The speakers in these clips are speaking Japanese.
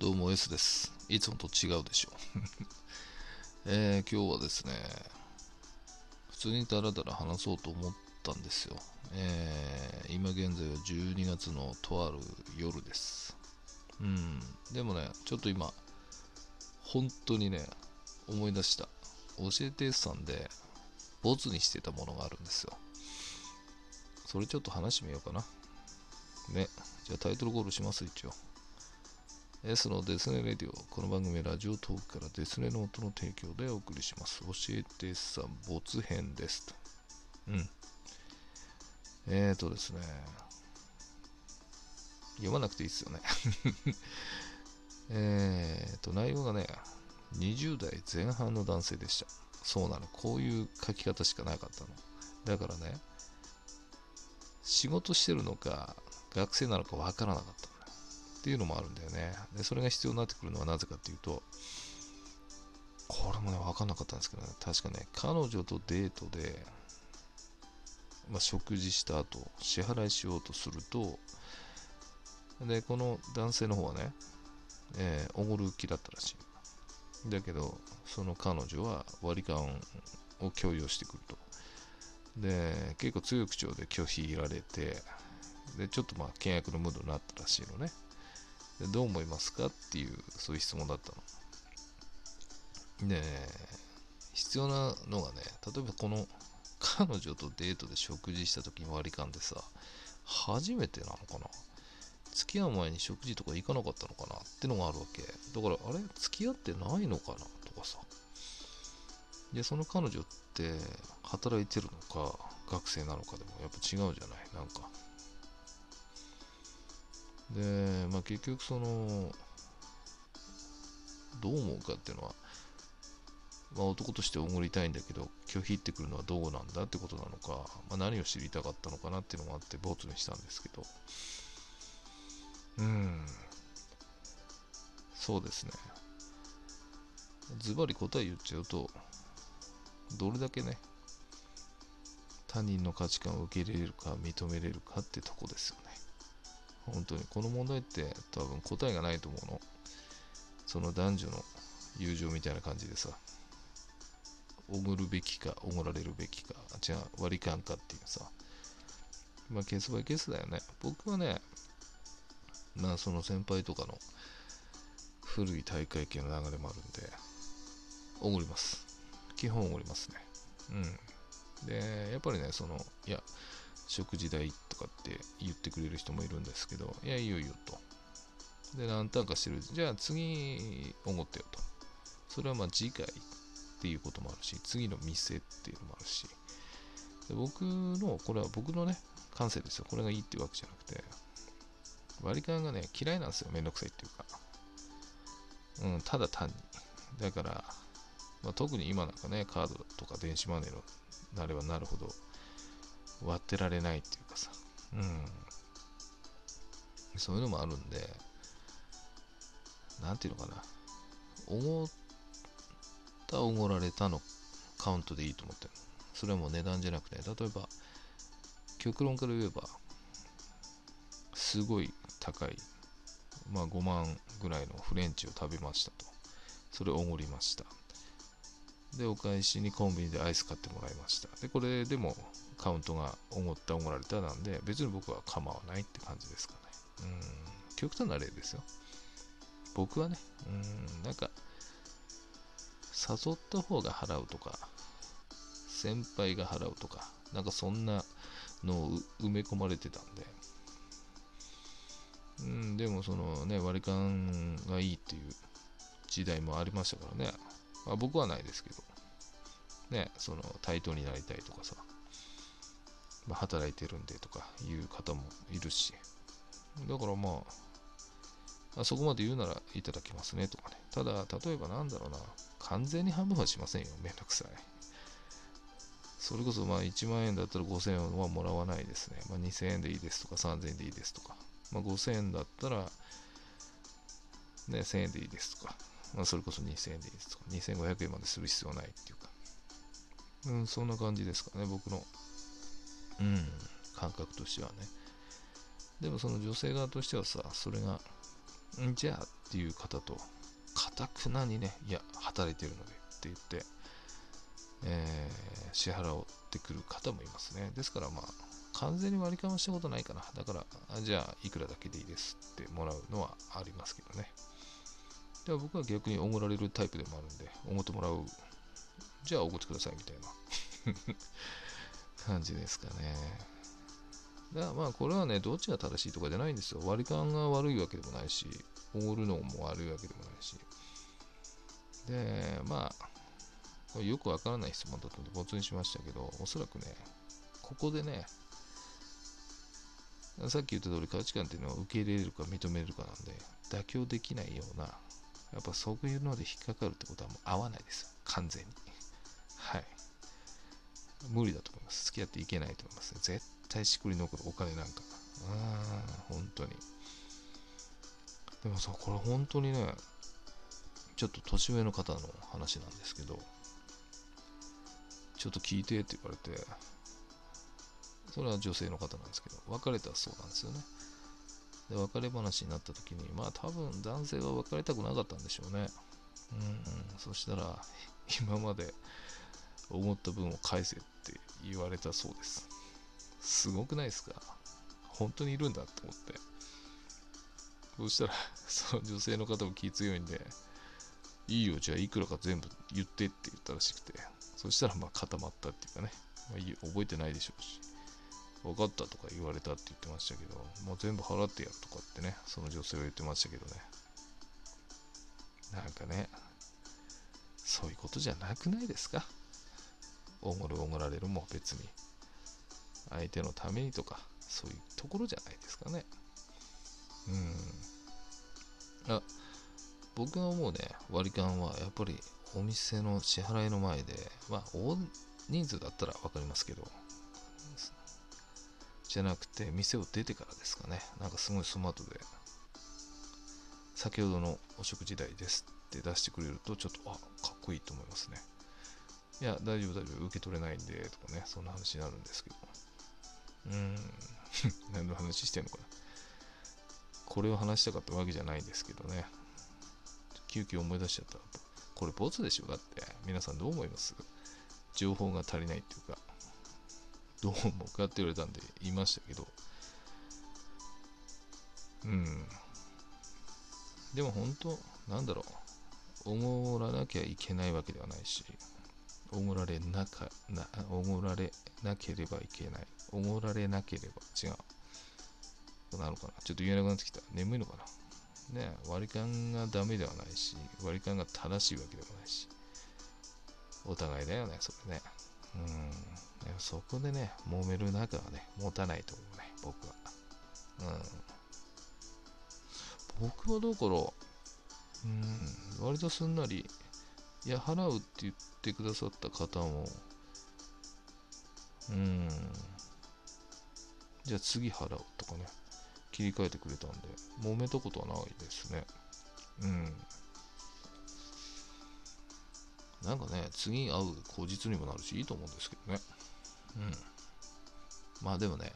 どうも S です。いつもと違うでしょ、えー、今日はですね、普通にダラダラ話そうと思ったんですよ。えー、今現在は12月のとある夜です。うん。でもね、ちょっと今、本当にね、思い出した。教えて S さんで、ボツにしてたものがあるんですよ。それちょっと話してみようかな。ね。じゃあタイトルコールします、一応。S のデスネレディオ。この番組はラジオトークからデスネの音の提供でお送りします。教えてさん、没編ですと。うん。えーとですね。読まなくていいですよね。えーと、内容がね、20代前半の男性でした。そうなの。こういう書き方しかなかったの。だからね、仕事してるのか、学生なのかわからなかった。っていうのもあるんだよね。で、それが必要になってくるのはなぜかっていうと、これもね、わかんなかったんですけどね、確かね、彼女とデートで、まあ、食事した後、支払いしようとすると、で、この男性の方はね、えー、おごる気だったらしい。だけど、その彼女は割り勘を強要してくると。で、結構強い口調で拒否られて、で、ちょっとまあ、契約のムードになったらしいのね。どう思いますかっていう、そういう質問だったの。で、必要なのがね、例えばこの彼女とデートで食事した時に割り勘でさ、初めてなのかな付き合う前に食事とか行かなかったのかなってのがあるわけ。だから、あれ？付き合ってないのかな？とかさ。で、その彼女って働いてるのか、学生なのかでもやっぱ違うじゃない？なんか。で、まあ、結局そのどう思うかっていうのは、まあ、男としておごりたいんだけど拒否ってくるのはどうなんだってことなのか、まあ、何を知りたかったのかなっていうのもあってボツにしたんですけど。うん。そうですね。ズバリ答え言っちゃうとどれだけね他人の価値観を受け入れるか認めれるかってとこですよね。本当に。この問題って多分答えがないと思うの。その男女の友情みたいな感じでさ。おごるべきかおごられるべきかじゃあ割り勘かっていうさ。まあケースバイケースだよね。僕はねまあその先輩とかの古い大会系の流れもあるんでおごります。基本おごりますね。うん。でやっぱりねそのいや食事代とかって言ってくれる人もいるんですけど、いや、いよいいよと。で、何単かしてる。じゃあ次、おごってよと。それはまあ次回っていうこともあるし、次の店っていうのもあるし、で僕の、これは僕のね、感性ですよ。これがいいっていうわけじゃなくて、割り勘がね、嫌いなんですよ。めんどくさいっていうか。うん、ただ単に。だから、まあ、特に今なんかね、カードとか電子マネーのなればなるほど、割ってられないっていうかさ、うん。そういうのもあるんで、なんていうのかな。おごったおごられたのカウントでいいと思ってるそれはもう値段じゃなくて、例えば、極論から言えば、すごい高い、まあ5万ぐらいのフレンチを食べましたと。それをおごりました。で、お返しにコンビニでアイス買ってもらいました。で、これでもカウントがおごったおごられたなんで、別に僕は構わないって感じですかね。うん、極端な例ですよ。僕はね、うん、なんか、誘った方が払うとか、先輩が払うとか、なんかそんなのを埋め込まれてたんで、うん、でもそのね、割り勘がいいっていう時代もありましたからね。まあ、僕はないですけど、ね、その対等になりたいとかさ、まあ、働いてるんでとかいう方もいるし、だからまあ、あそこまで言うならいただきますねとかね。ただ、例えばなんだろうな、完全に半分はしませんよ。めんどくさい。それこそまあ1万円だったら5000円はもらわないですね。まあ、2000円でいいですとか3000円でいいですとか。まあ、5000円だったら、ね、1000円でいいですとか。まあ、それこそ2000円でいいですとか。2500円までする必要ないっていうか。うん、そんな感じですかね、僕のうん、感覚としてはね。でもその女性側としてはさ、それがんじゃあっていう方と、かたくなにね、いや、働いてるのでって言って、えー、支払ってくる方もいますね。ですからまあ、完全に割り勘はしたことないかな。だから、じゃあ、いくらだけでいいですってもらうのはありますけどね。では僕は逆におごられるタイプでもあるんで、おごってもらう。じゃあ、おごってくださいみたいな 感じですかね。だからまあ、これはね、どっちが正しいとかじゃないんですよ。割り勘が悪いわけでもないし、おごるのも悪いわけでもないし。で、まあ、よくわからない質問だったので、没にしましたけど、おそらくね、ここでね、さっき言った通り価値観っていうのは受け入れるか認めるかなんで、妥協できないような、やっぱそういうので引っかかるってことはもう合わないですよ。完全に。無理だと思います。付き合っていけないと思いますね。絶対しくり残るお金なんか。うーん、本当に。でもさ、これ本当にね、ちょっと年上の方の話なんですけど、ちょっと聞いてって言われて、それは女性の方なんですけど、別れたそうなんですよね。で、別れ話になった時に、まあ多分男性は別れたくなかったんでしょうね。うん、うん、そしたら、今まで思った分を返せって言われたそうです。すごくないですか？本当にいるんだと思って。そしたら、その女性の方も気強いんで、いいよ、じゃあいくらか全部言ってって言ったらしくて、そしたらまあ固まったっていうかね、まあ、覚えてないでしょうし、分かったとか言われたって言ってましたけど、もう全部払ってやとかってね、その女性は言ってましたけどね。なんかね、そういうことじゃなくないですか？おごるおごられるも別に。相手のためにとか、そういうところじゃないですかね。うん。あ、僕が思うね、割り勘はやっぱりお店の支払いの前で、まあ、大人数だったら分かりますけど、じゃなくて、店を出てからですかね。なんかすごいスマートで、先ほどのお食事代ですって出してくれると、ちょっと、あ、かっこいいと思いますね。いや、大丈夫、大丈夫、受け取れないんで、とかね、そんな話になるんですけど。うーん、何の話してんのかな。これを話したかったわけじゃないんですけどね。急遽思い出しちゃった。これボツでしょ？だって。皆さんどう思います？情報が足りないっていうか。どう思うかって言われたんで言いましたけど。うん。でも本当、なんだろう。おごらなきゃいけないわけではないし、おごられなか、な、おごられなければいけない。おごられなければ、違う。なのかなちょっと言えなくなってきた。眠いのかなね割り勘がダメではないし、割り勘が正しいわけでもないし、お互いだよね、それね。うん。そこでね、揉める仲はね、持たないと思うね、僕は。うん。僕はだから、うん、割とすんなり、いや、払うって言ってくださった方も、うん、じゃあ次払うとかね、切り替えてくれたんで、揉めたことはないですね。うん。なんかね、次会う口実にもなるし、いいと思うんですけどね。うん。まあでもね、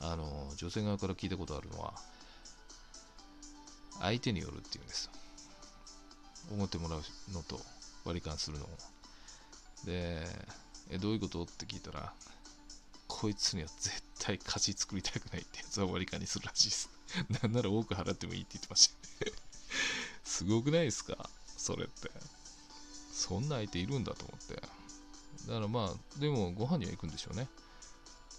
あの、女性側から聞いたことあるのは、相手によるっていうんです。思ってもらうのと割り勘するの。で、え、どういうこと？って聞いたら、こいつには絶対貸し作りたくないってやつは割り勘にするらしいです。なんなら多く払ってもいいって言ってましたね すごくないですか？それって。そんな相手いるんだと思って。だからまあ、でもご飯には行くんでしょうね。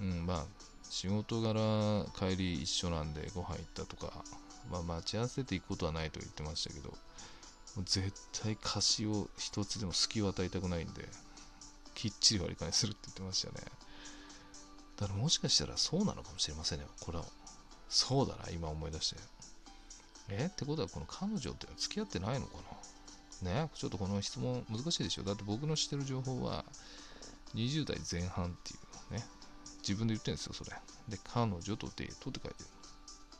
うん、まあ、仕事柄帰り一緒なんでご飯行ったとか、まあ待ち合わせて行くことはないと言ってましたけど、絶対貸しを一つでも隙を与えたくないんで、きっちり割り勘にするって言ってましたよね。だからもしかしたらそうなのかもしれませんね。これは。そうだな、今思い出して。え？ってことはこの彼女って付き合ってないのかな？ね？ちょっとこの質問難しいでしょ。だって僕の知ってる情報は20代前半っていうね。自分で言ってるんですよ、それ。で、彼女とデートって書いて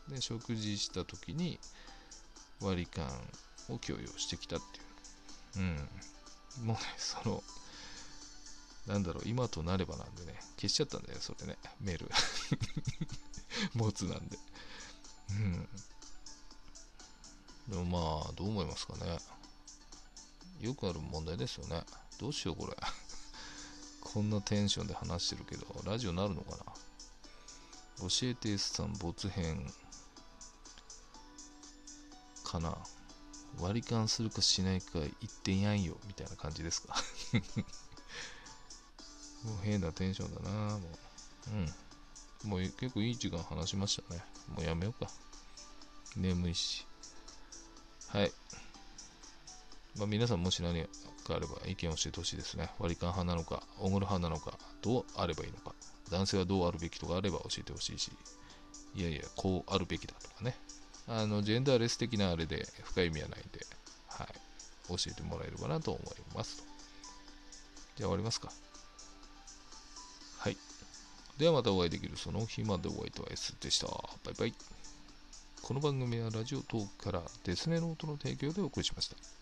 る。で、食事した時に割り勘を共有してきたっていう。うん。もうね、その、なんだろう、今となればなんでね、消しちゃったんだよ、それね、メール。持つなんで。うん。でもまあどう思いますかねよくある問題ですよねどうしようこれ こんなテンションで話してるけどラジオなるのかな教えて S さん没編かな割り勘するかしないか言ってやんよみたいな感じですか？もう変なテンションだなもう。うん。もう結構いい時間話しましたね。もうやめようか。眠いし。はい。まあ、皆さんもし何かあれば意見を教えてほしいですね。割り勘派なのかおごる派なのかどうあればいいのか。男性はどうあるべきとかあれば教えてほしいし。いやいやこうあるべきだとかね。あのジェンダーレス的なあれで深い意味はないんで、はい、教えてもらえればなと思いますと。じゃあ終わりますか。はい。ではまたお会いできるその日までお相手は S でした。バイバイ。この番組はラジオトークからデスネノートの提供でお送りしました。